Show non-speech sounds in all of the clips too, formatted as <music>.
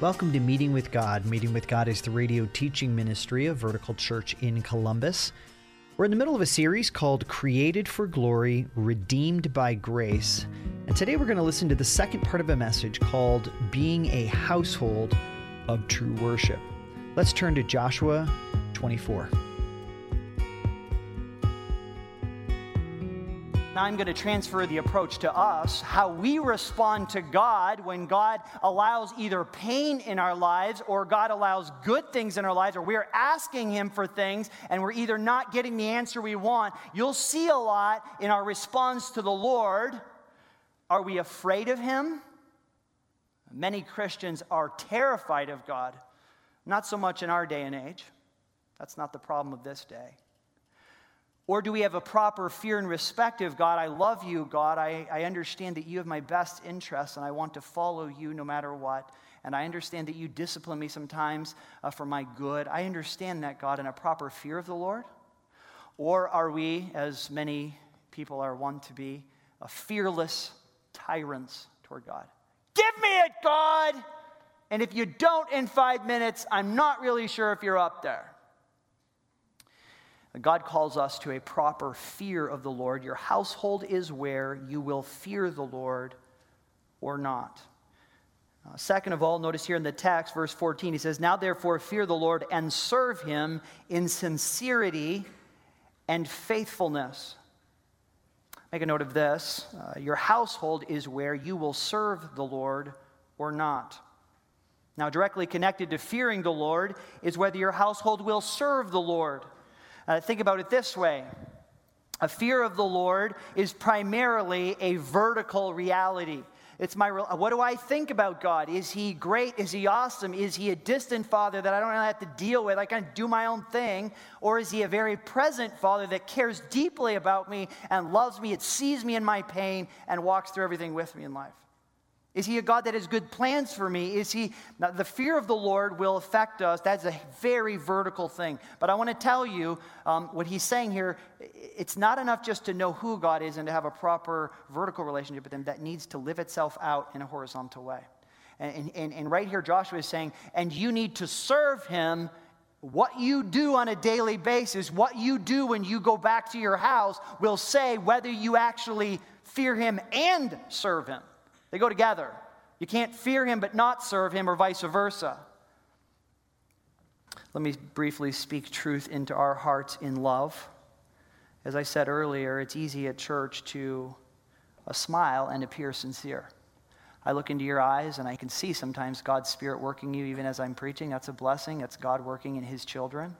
Welcome to Meeting with God. Meeting with God is the radio teaching ministry of Vertical Church in Columbus. We're in the middle of a series called Created for Glory, Redeemed by Grace. And today we're going to listen to the second part of a message called Being a Household of True Worship. Let's turn to Joshua 24. Now I'm going to transfer the approach to us, how we respond to God when God allows either pain in our lives or God allows good things in our lives, or we're asking Him for things and we're either not getting the answer we want. You'll see a lot in our response to the Lord. Are we afraid of Him? Many Christians are terrified of God. Not so much in our day and age. That's not the problem of this day. Or do we have a proper fear and respect of God? I love you, God. I, I understand that you have my best interests and I want to follow you no matter what. And I understand that you discipline me sometimes uh, for my good. I understand that, God, in a proper fear of the Lord. Or are we, as many people are wont to be, a fearless tyrants toward God? Give me it, God! And if you don't in five minutes, I'm not really sure if you're up there. God calls us to a proper fear of the Lord. Your household is where you will fear the Lord or not. Uh, second of all, notice here in the text, verse 14, he says, Now therefore fear the Lord and serve him in sincerity and faithfulness. Make a note of this. Uh, your household is where you will serve the Lord or not. Now, directly connected to fearing the Lord is whether your household will serve the Lord. Uh, think about it this way a fear of the Lord is primarily a vertical reality. It's my what do I think about God? Is he great? Is he awesome? Is he a distant father that I don't really have to deal with? I can do my own thing, or is he a very present father that cares deeply about me and loves me, it sees me in my pain and walks through everything with me in life? Is he a God that has good plans for me? Is he, now, the fear of the Lord will affect us. That's a very vertical thing. But I want to tell you um, what he's saying here it's not enough just to know who God is and to have a proper vertical relationship with him. That needs to live itself out in a horizontal way. And, and, and right here, Joshua is saying, and you need to serve him what you do on a daily basis, what you do when you go back to your house, will say whether you actually fear him and serve him. They go together. You can't fear him but not serve him, or vice versa. Let me briefly speak truth into our hearts in love. As I said earlier, it's easy at church to a smile and appear sincere. I look into your eyes and I can see sometimes God's Spirit working you even as I'm preaching. That's a blessing. That's God working in His children.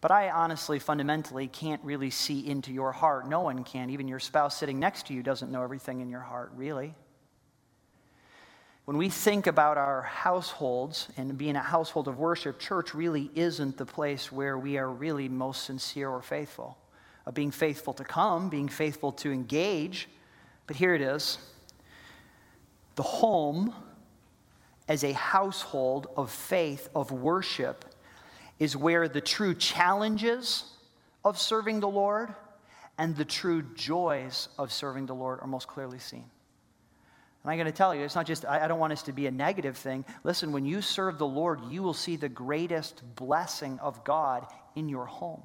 But I honestly, fundamentally, can't really see into your heart. No one can. Even your spouse sitting next to you doesn't know everything in your heart, really. When we think about our households and being a household of worship, church really isn't the place where we are really most sincere or faithful. Of being faithful to come, being faithful to engage. But here it is the home as a household of faith, of worship, is where the true challenges of serving the Lord and the true joys of serving the Lord are most clearly seen. And I'm going to tell you, it's not just, I, don't want us to be a negative thing. Listen, when you serve the Lord, you will see the greatest blessing of God in your home.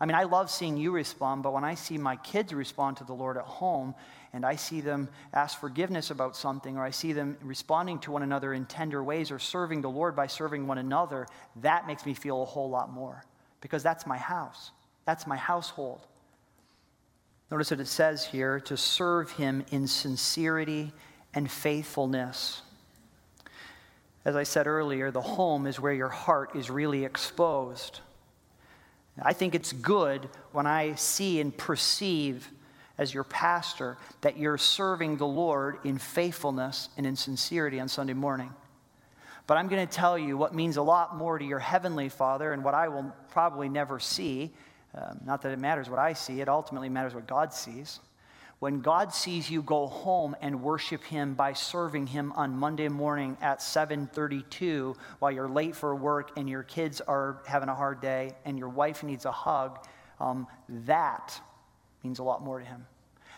I mean, I love seeing you respond, but when I see my kids respond to the Lord at home and I see them ask forgiveness about something, or I see them responding to one another in tender ways or serving the Lord by serving one another, that makes me feel a whole lot more because that's my house, that's my household. Notice what it says here to serve Him in sincerity and faithfulness. As I said earlier, the home is where your heart is really exposed. I think it's good when I see and perceive as your pastor that you're serving the Lord in faithfulness and in sincerity on Sunday morning. But I'm going to tell you what means a lot more to your heavenly Father and what I will probably never see. Um, not that it matters what I see, it ultimately matters what God sees. When God sees you go home and worship him by serving him on Monday morning at 7:32 while you're late for work and your kids are having a hard day and your wife needs a hug, um, that means a lot more to him.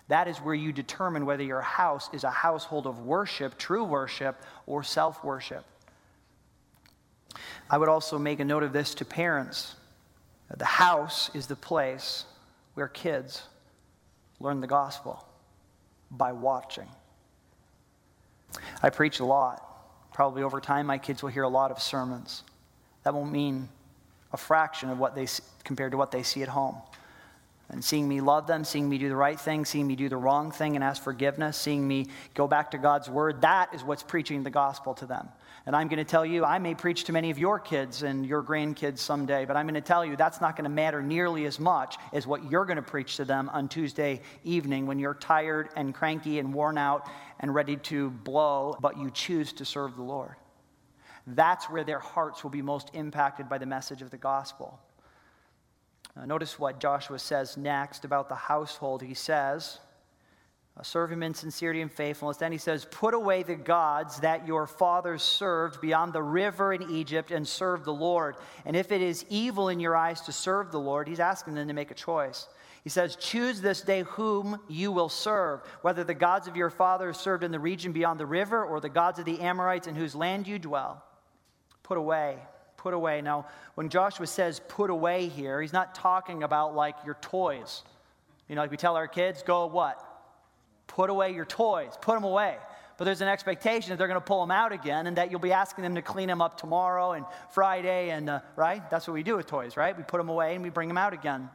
That is where you determine whether your house is a household of worship, true worship, or self worship. I would also make a note of this to parents. The house is the place where kids learn the gospel by watching. I preach a lot. Probably over time, my kids will hear a lot of sermons. That won't mean a fraction of what they compared to what they see at home. And seeing me love them, seeing me do the right thing, seeing me do the wrong thing and ask forgiveness, seeing me go back to God's word, that is what's preaching the gospel to them. And I'm going to tell you, I may preach to many of your kids and your grandkids someday, but I'm going to tell you that's not going to matter nearly as much as what you're going to preach to them on Tuesday evening when you're tired and cranky and worn out and ready to blow, but you choose to serve the Lord. That's where their hearts will be most impacted by the message of the gospel. Uh, notice what Joshua says next about the household. He says, Serve him in sincerity and faithfulness. Then he says, Put away the gods that your fathers served beyond the river in Egypt and serve the Lord. And if it is evil in your eyes to serve the Lord, he's asking them to make a choice. He says, Choose this day whom you will serve, whether the gods of your fathers served in the region beyond the river or the gods of the Amorites in whose land you dwell. Put away put away. Now, when Joshua says put away here, he's not talking about like your toys. You know, like we tell our kids, go what? Put away your toys, put them away. But there's an expectation that they're going to pull them out again and that you'll be asking them to clean them up tomorrow and Friday, and uh, right? That's what we do with toys, right? We put them away and we bring them out again.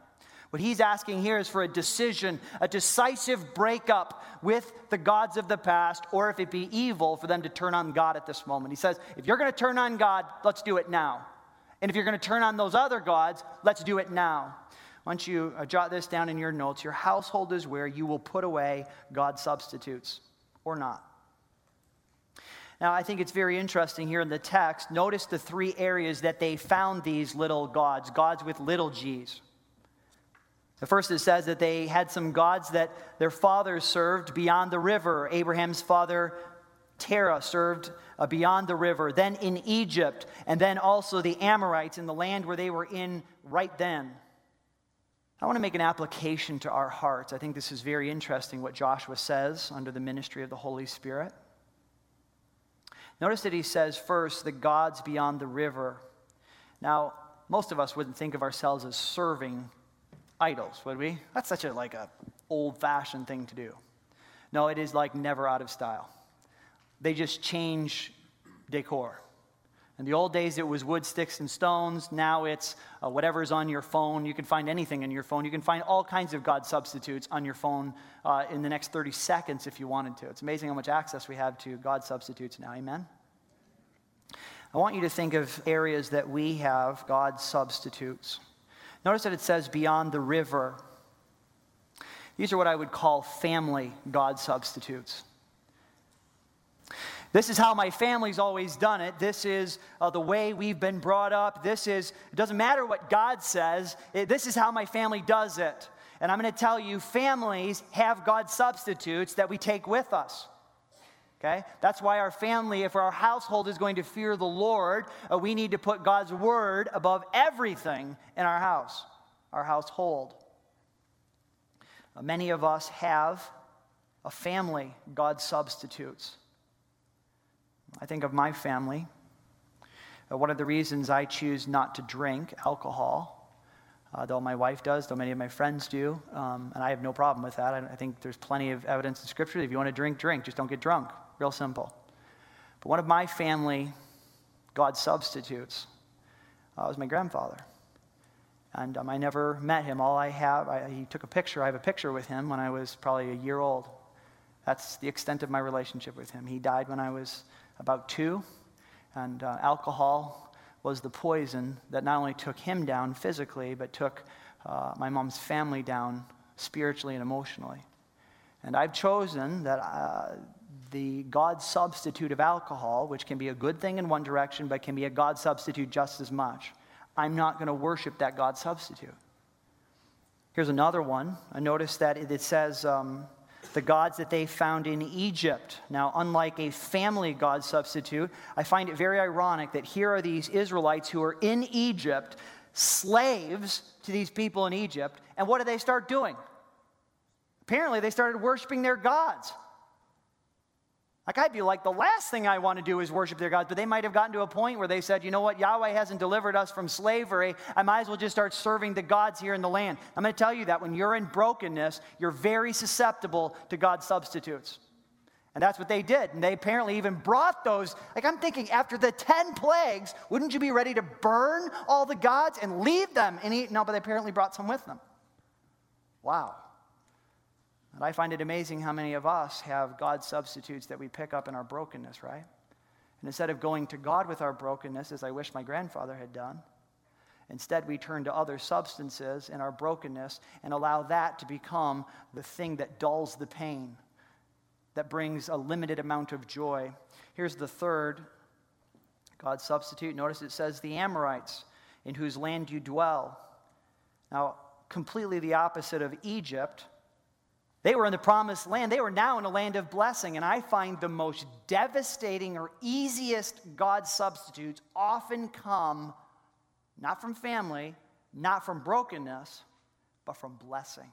What he's asking here is for a decision, a decisive breakup with the gods of the past, or if it be evil, for them to turn on God at this moment. He says, if you're going to turn on God, let's do it now. And if you're going to turn on those other gods, let's do it now. Once you uh, jot this down in your notes, your household is where you will put away God substitutes or not. Now, I think it's very interesting here in the text. Notice the three areas that they found these little gods, gods with little g's. The first, it says that they had some gods that their fathers served beyond the river. Abraham's father, Terah, served uh, beyond the river, then in Egypt, and then also the Amorites in the land where they were in right then. I want to make an application to our hearts. I think this is very interesting what Joshua says under the ministry of the Holy Spirit. Notice that he says first, the gods beyond the river. Now, most of us wouldn't think of ourselves as serving idols, would we? That's such a like a old-fashioned thing to do. No, it is like never out of style. They just change decor. In the old days, it was wood, sticks, and stones. Now it's uh, whatever's on your phone. You can find anything in your phone. You can find all kinds of God substitutes on your phone uh, in the next 30 seconds if you wanted to. It's amazing how much access we have to God substitutes now. Amen? I want you to think of areas that we have God substitutes. Notice that it says beyond the river. These are what I would call family God substitutes. This is how my family's always done it. This is uh, the way we've been brought up. This is, it doesn't matter what God says, it, this is how my family does it. And I'm going to tell you, families have God substitutes that we take with us. Okay? That's why our family, if our household is going to fear the Lord, uh, we need to put God's word above everything in our house, our household. Uh, many of us have a family God substitutes. I think of my family. Uh, one of the reasons I choose not to drink alcohol uh, though my wife does, though many of my friends do, um, and I have no problem with that. I, I, think there's plenty of evidence in Scripture. If you want to drink, drink. Just don't get drunk. Real simple. But one of my family, God substitutes, uh, was my grandfather. And um, I never met him. All I have, I, he took a picture. I have a picture with him when I was probably a year old. That's the extent of my relationship with him. He died when I was about two, and uh, alcohol was the poison that not only took him down physically, but took uh, my mom's family down spiritually and emotionally. And I've chosen that uh, the God substitute of alcohol, which can be a good thing in one direction, but can be a God substitute just as much. I'm not going to worship that God substitute. Here's another one. I notice that it says um, the gods that they found in Egypt. Now, unlike a family God substitute, I find it very ironic that here are these Israelites who are in Egypt, slaves to these people in Egypt, and what do they start doing? Apparently, they started worshiping their gods. Like, I'd be like, the last thing I want to do is worship their gods. But they might have gotten to a point where they said, you know what, Yahweh hasn't delivered us from slavery. I might as well just start serving the gods here in the land. I'm going to tell you that when you're in brokenness, you're very susceptible to God's substitutes. And that's what they did. And they apparently even brought those. Like, I'm thinking, after the 10 plagues, wouldn't you be ready to burn all the gods and leave them and eat? No, but they apparently brought some with them. Wow. And I find it amazing how many of us have God substitutes that we pick up in our brokenness, right? And instead of going to God with our brokenness, as I wish my grandfather had done, instead we turn to other substances in our brokenness and allow that to become the thing that dulls the pain, that brings a limited amount of joy. Here's the third God substitute. Notice it says the Amorites, in whose land you dwell. Now, completely the opposite of Egypt they were in the promised land. They were now in a land of blessing. And I find the most devastating or easiest God substitutes often come not from family, not from brokenness, but from blessing.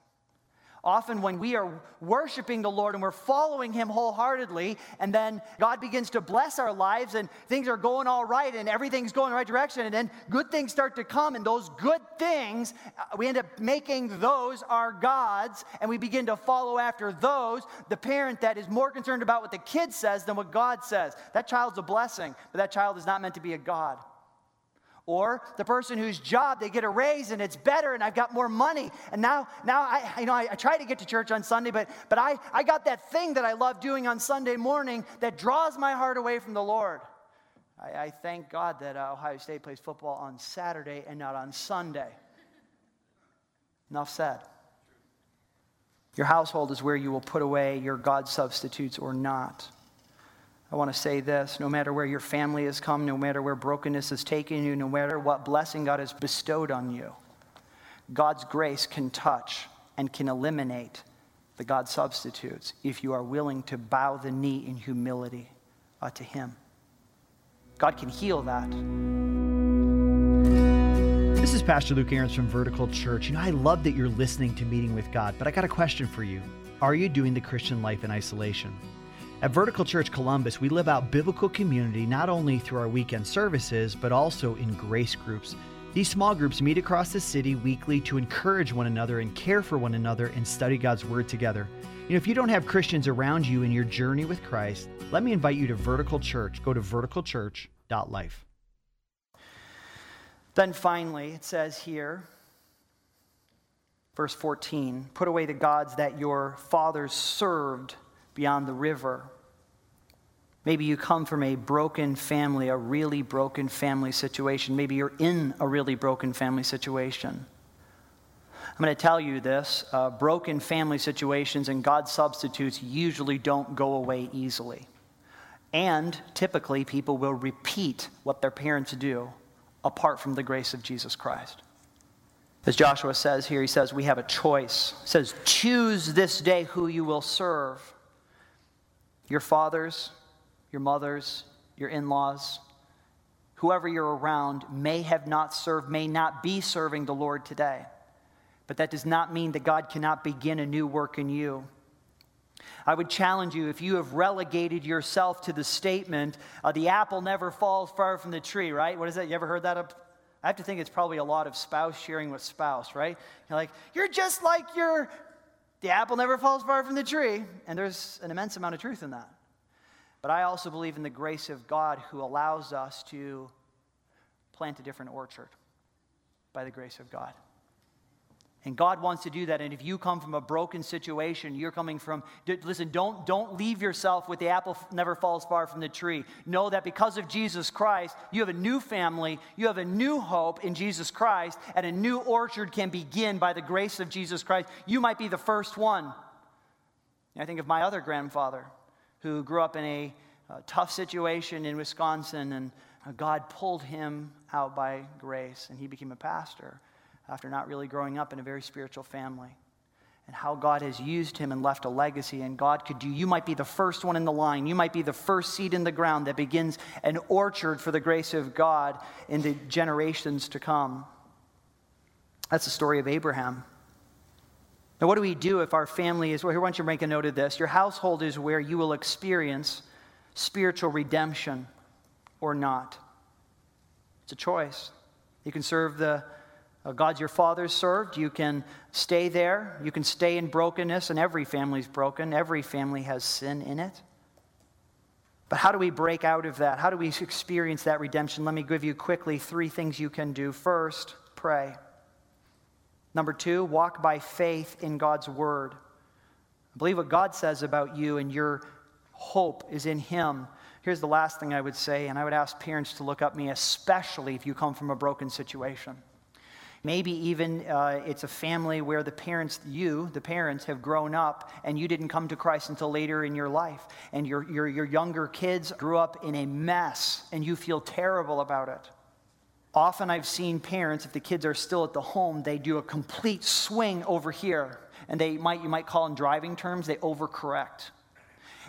Often, when we are worshiping the Lord and we're following Him wholeheartedly, and then God begins to bless our lives and things are going all right and everything's going the right direction, and then good things start to come, and those good things, uh, we end up making those our gods, and we begin to follow after those. The parent that is more concerned about what the kid says than what God says. That child's a blessing, but that child is not meant to be a God. Or the person whose job they get a raise and it's better and I've got more money. And now, now I, you know, I, I, try to get to church on Sunday, but, but I, I got that thing that I love doing on Sunday morning that draws my heart away from the Lord. I, I thank God that uh, Ohio State plays football on Saturday and not on Sunday. Enough said. Your household is where you will put away your God substitutes or not. I want to say this no matter where your family has come, no matter where brokenness has taken you, no matter what blessing God has bestowed on you, God's grace can touch and can eliminate the God substitutes if you are willing to bow the knee in humility uh, to Him. God can heal that. This is Pastor Luke Ahrens from Vertical Church. You know, I love that you're listening to Meeting with God, but I got a question for you. Are you doing the Christian life in isolation? At Vertical Church Columbus, we live out biblical community not only through our weekend services, but also in grace groups. These small groups meet across the city weekly to encourage one another and care for one another and study God's Word together. You know, if you don't have Christians around you in your journey with Christ, let me invite you to Vertical Church. Go to verticalchurch.life. Then finally, it says here, verse 14 put away the gods that your fathers served beyond the river. Maybe you come from a broken family, a really broken family situation. Maybe you're in a really broken family situation. I'm going to tell you this uh, broken family situations and God substitutes usually don't go away easily. And typically, people will repeat what their parents do apart from the grace of Jesus Christ. As Joshua says here, he says, We have a choice. He says, Choose this day who you will serve. Your fathers, your mothers, your in laws, whoever you're around may have not served, may not be serving the Lord today. But that does not mean that God cannot begin a new work in you. I would challenge you if you have relegated yourself to the statement, uh, the apple never falls far from the tree, right? What is that? You ever heard that? Up? I have to think it's probably a lot of spouse sharing with spouse, right? You're like, you're just like your the apple never falls far from the tree, and there's an immense amount of truth in that. But I also believe in the grace of God who allows us to plant a different orchard by the grace of God. And God wants to do that. And if you come from a broken situation, you're coming from, listen, don't, don't leave yourself with the apple never falls far from the tree. Know that because of Jesus Christ, you have a new family, you have a new hope in Jesus Christ, and a new orchard can begin by the grace of Jesus Christ. You might be the first one. I think of my other grandfather who grew up in a, a tough situation in Wisconsin, and uh, God pulled him out by grace, and he became a pastor after not really growing up in a very spiritual family. And how God has used him and left a legacy, and God could do. You might be the first one in the line. You might be the first seed in the ground that begins an orchard for the grace of God in the generations to come. That's the story of Abraham. Now, what do we do if our family is? Well, here, why don't you make a note of this? Your household is where you will experience spiritual redemption or not. It's a choice. You can serve the Uh, God your fathers served. You can stay there. You can stay in brokenness, and every family's broken. Every family has sin in it. But how do we break out of that? How do we experience that redemption? Let me give you quickly three things you can do. First, pray. Number two, walk by faith in God's word. Believe what God says about you, and your hope is in Him. Here's the last thing I would say, and I would ask parents to look up me, especially if you come from a broken situation. Maybe even uh, it's a family where the parents, you, the parents, have grown up and you didn't come to Christ until later in your life. And your, your, your younger kids grew up in a mess and you feel terrible about it. Often I've seen parents, if the kids are still at the home, they do a complete swing over here. And they might, you might call in driving terms, they overcorrect.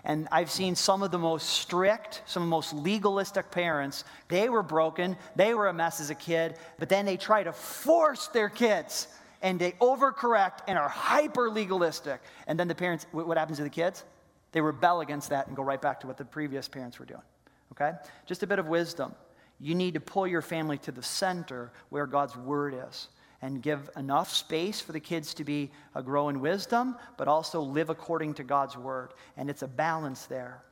And I've seen some of the most strict, some of the most legalistic parents. They were broken, they were a mess as a kid, but then they try to force their kids and they overcorrect and are hyper legalistic. And then the parents, what happens to the kids? They rebel against that and go right back to what the previous parents were doing. Okay? Just a bit of wisdom. You need to pull your family to the center where God's word is and give enough space for the kids to be a grow in wisdom, but also live according to God's word. And it's a balance there.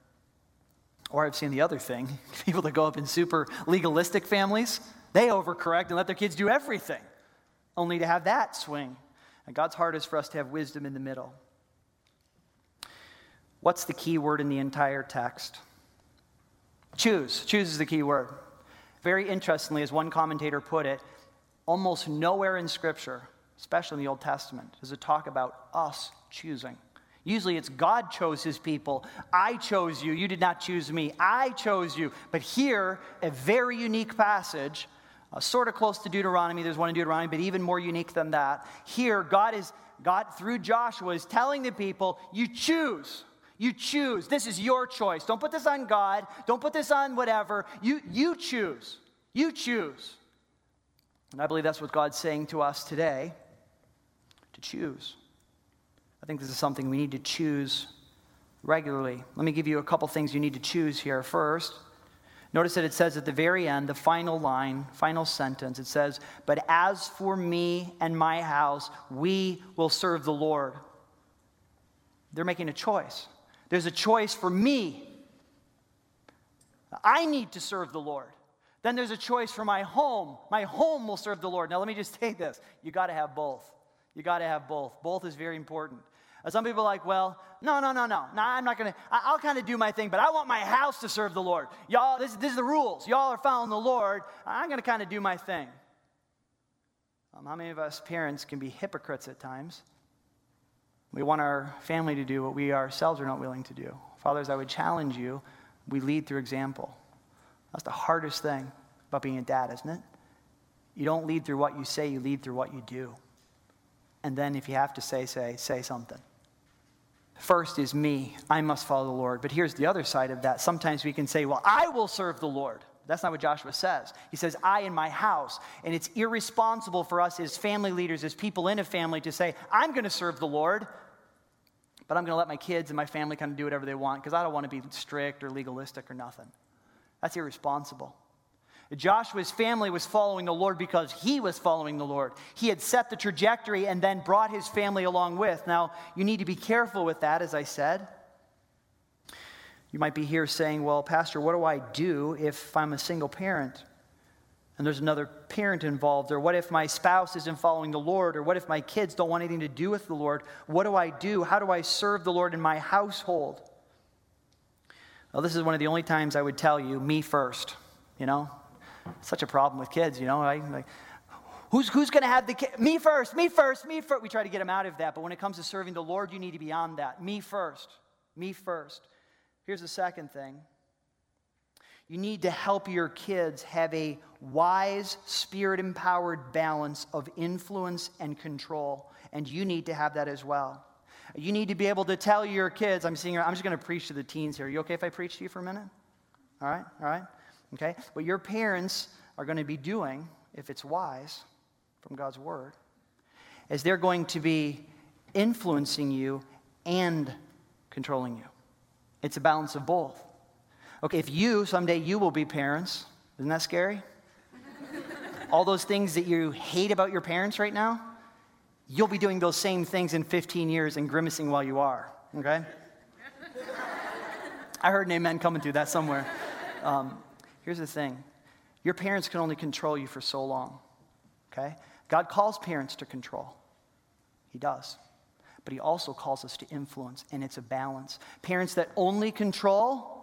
Or I've seen the other thing <laughs> people that go up in super legalistic families, they overcorrect and let their kids do everything, only to have that swing. And God's heart is for us to have wisdom in the middle. What's the key word in the entire text? Choose. Choose is the key word. Very interestingly, as one commentator put it, Almost nowhere in Scripture, especially in the Old Testament, does it talk about us choosing. Usually it's God chose his people. I chose you. You did not choose me. I chose you. But here, a very unique passage, uh, sort of close to Deuteronomy. There's one in Deuteronomy, but even more unique than that. Here, God is, God through Joshua is telling the people, you choose. You choose. This is your choice. Don't put this on God. Don't put this on whatever. You, you choose. You choose. And I believe that's what God's saying to us today to choose. I think this is something we need to choose regularly. Let me give you a couple things you need to choose here. First, notice that it says at the very end, the final line, final sentence, it says, But as for me and my house, we will serve the Lord. They're making a choice. There's a choice for me. I need to serve the Lord. Then there's a choice for my home. My home will serve the Lord. Now, let me just <laughs> say this you got to have both. You got to have both. Both is very important. Uh, some people are like, well, no, no, no, no. No, I'm not going to. I'll kind of do my thing, but I want my house to serve the Lord. Y'all, this, this is the rules. Y'all are following the Lord. I'm going to kind of do my thing. Um, how many of us parents can be hypocrites at times? We want our family to do what we ourselves are not willing to do. Fathers, I would challenge you. We lead through example. That's the hardest thing about being a dad, isn't it? You don't lead through what you say, you lead through what you do. And then if you have to say, say, say something. First is me. I must follow the Lord. But here's the other side of that. Sometimes we can say, well, I will serve the Lord. That's not what Joshua says. He says, I in my house. And it's irresponsible for us as family leaders, as people in a family, to say, I'm going to serve the Lord, but I'm going to let my kids and my family kind of do whatever they want because I don't want to be strict or legalistic or nothing. That's irresponsible. Joshua's family was following the Lord because he was following the Lord. He had set the trajectory and then brought his family along with. Now, you need to be careful with that, as I said. You might be here saying, Well, Pastor, what do I do if I'm a single parent and there's another parent involved? Or what if my spouse isn't following the Lord? Or what if my kids don't want anything to do with the Lord? What do I do? How do I serve the Lord in my household? Well, this is one of the only times I would tell you, me first, you know? Such a problem with kids, you know? Right? Like, who's, who's going to have the kid? Me first, me first, me first. We try to get them out of that, but when it comes to serving the Lord, you need to be on that. Me first, me first. Here's the second thing you need to help your kids have a wise, spirit empowered balance of influence and control, and you need to have that as well. You need to be able to tell your kids, I'm seeing, I'm just going to preach to the teens here. Are you okay if I preach to you for a minute? All right, all right, okay. What your parents are going to be doing, if it's wise from God's word, is they're going to be influencing you and controlling you. It's a balance of both. Okay, if you, someday you will be parents, isn't that scary? <laughs> All those things that you hate about your parents right now, you'll be doing those same things in 15 years and grimacing while you are, okay? I heard an amen coming through that somewhere. Um, here's the thing your parents can only control you for so long, okay? God calls parents to control, He does. But He also calls us to influence, and it's a balance. Parents that only control,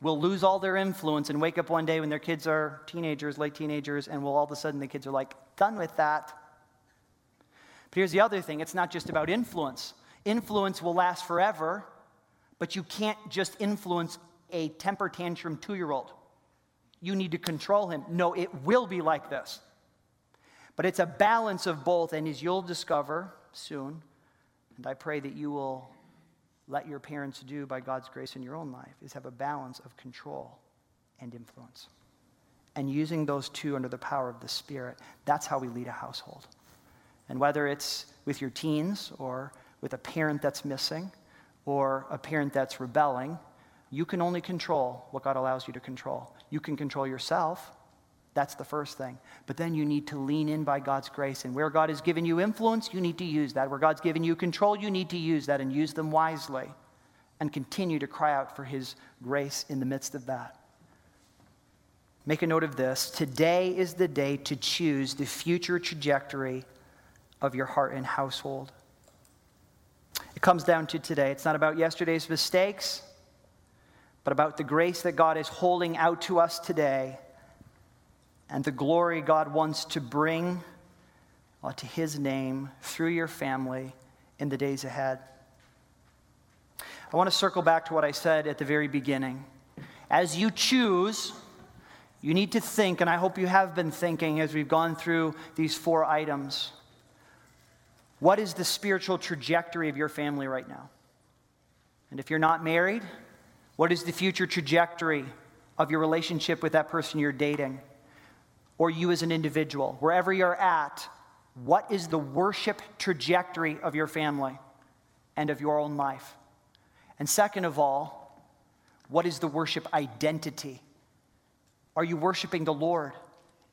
will lose all their influence and wake up one day when their kids are teenagers, late teenagers, and will all of a sudden the kids are like, done with that. But here's the other thing it's not just about influence. Influence will last forever, but you can't just influence a temper tantrum two year old. You need to control him. No, it will be like this. But it's a balance of both, and as you'll discover soon, and I pray that you will let your parents do by God's grace in your own life is have a balance of control and influence. And using those two under the power of the Spirit, that's how we lead a household. And whether it's with your teens or with a parent that's missing or a parent that's rebelling, you can only control what God allows you to control. You can control yourself. That's the first thing. But then you need to lean in by God's grace. And where God has given you influence, you need to use that. Where God's given you control, you need to use that and use them wisely and continue to cry out for His grace in the midst of that. Make a note of this. Today is the day to choose the future trajectory of your heart and household. It comes down to today. It's not about yesterday's mistakes, but about the grace that God is holding out to us today and the glory God wants to bring uh, to His name through your family in the days ahead. I want to circle back to what I said at the very beginning. As you choose, you need to think, and I hope you have been thinking as we've gone through these four items. What is the spiritual trajectory of your family right now? And if you're not married, what is the future trajectory of your relationship with that person you're dating? Or you as an individual, wherever you're at, what is the worship trajectory of your family and of your own life? And second of all, what is the worship identity? Are you worshiping the Lord?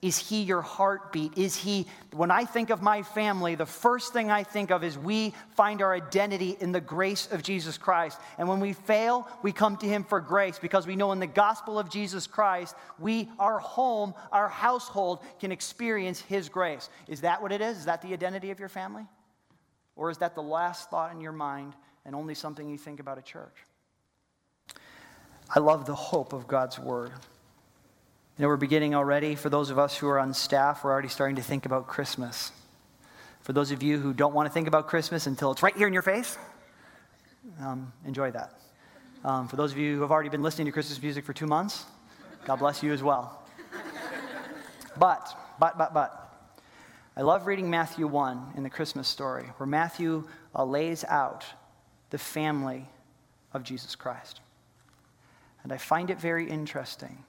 Is he your heartbeat? Is he, when I think of my family, the first thing I think of is we find our identity in the grace of Jesus Christ. And when we fail, we come to him for grace because we know in the gospel of Jesus Christ, we, our home, our household can experience his grace. Is that what it is? Is that the identity of your family? Or is that the last thought in your mind and only something you think about at church? I love the hope of God's word. You know, we're beginning already. For those of us who are on staff, we're already starting to think about Christmas. For those of you who don't want to think about Christmas until it's right here in your face, um, enjoy that. Um, for those of you who have already been listening to Christmas music for two months, God bless you as well. But, but, but, but, I love reading Matthew 1 in the Christmas story, where Matthew uh, lays out the family of Jesus Christ. And I find it very interesting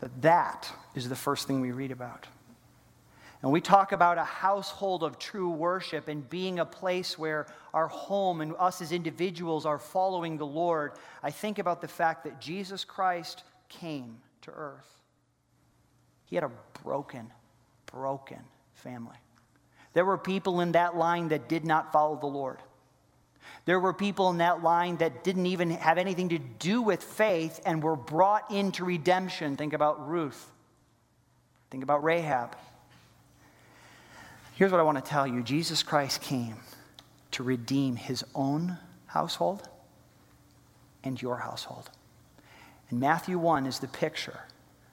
that that is the first thing we read about. And we talk about a household of true worship and being a place where our home and us as individuals are following the Lord. I think about the fact that Jesus Christ came to earth. He had a broken, broken family. There were people in that line that did not follow the Lord. There were people in that line that didn't even have anything to do with faith and were brought into redemption. Think about Ruth. Think about Rahab. Here's what I want to tell you Jesus Christ came to redeem his own household and your household. And Matthew 1 is the picture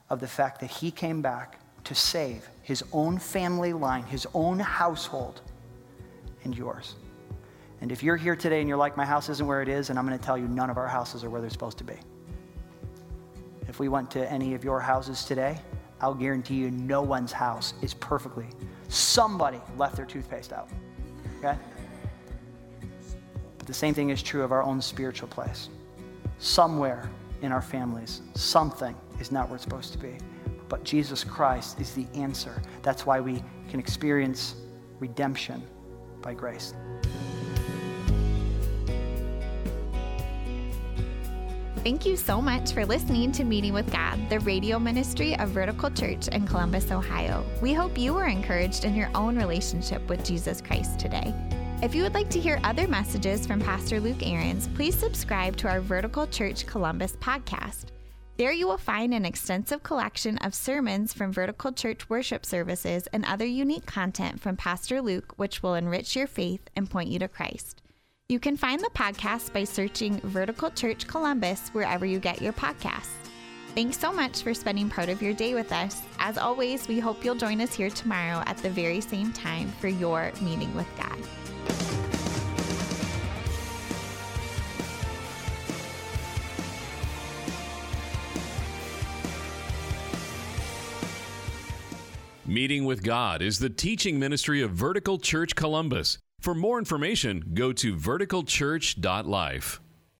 of the fact that he came back to save his own family line, his own household, and yours. And if you're here today and you're like, my house isn't where it is, and I'm going to tell you none of our houses are where they're supposed to be. If we went to any of your houses today, I'll guarantee you no one's house is perfectly. Somebody left their toothpaste out. Okay? But the same thing is true of our own spiritual place. Somewhere in our families, something is not where it's supposed to be. But Jesus Christ is the answer. That's why we can experience redemption by grace. Thank you so much for listening to Meeting with God, the radio ministry of Vertical Church in Columbus, Ohio. We hope you were encouraged in your own relationship with Jesus Christ today. If you would like to hear other messages from Pastor Luke Ahrens, please subscribe to our Vertical Church Columbus podcast. There you will find an extensive collection of sermons from Vertical Church worship services and other unique content from Pastor Luke, which will enrich your faith and point you to Christ. You can find the podcast by searching Vertical Church Columbus wherever you get your podcasts. Thanks so much for spending part of your day with us. As always, we hope you'll join us here tomorrow at the very same time for your meeting with God. Meeting with God is the teaching ministry of Vertical Church Columbus. For more information, go to verticalchurch.life.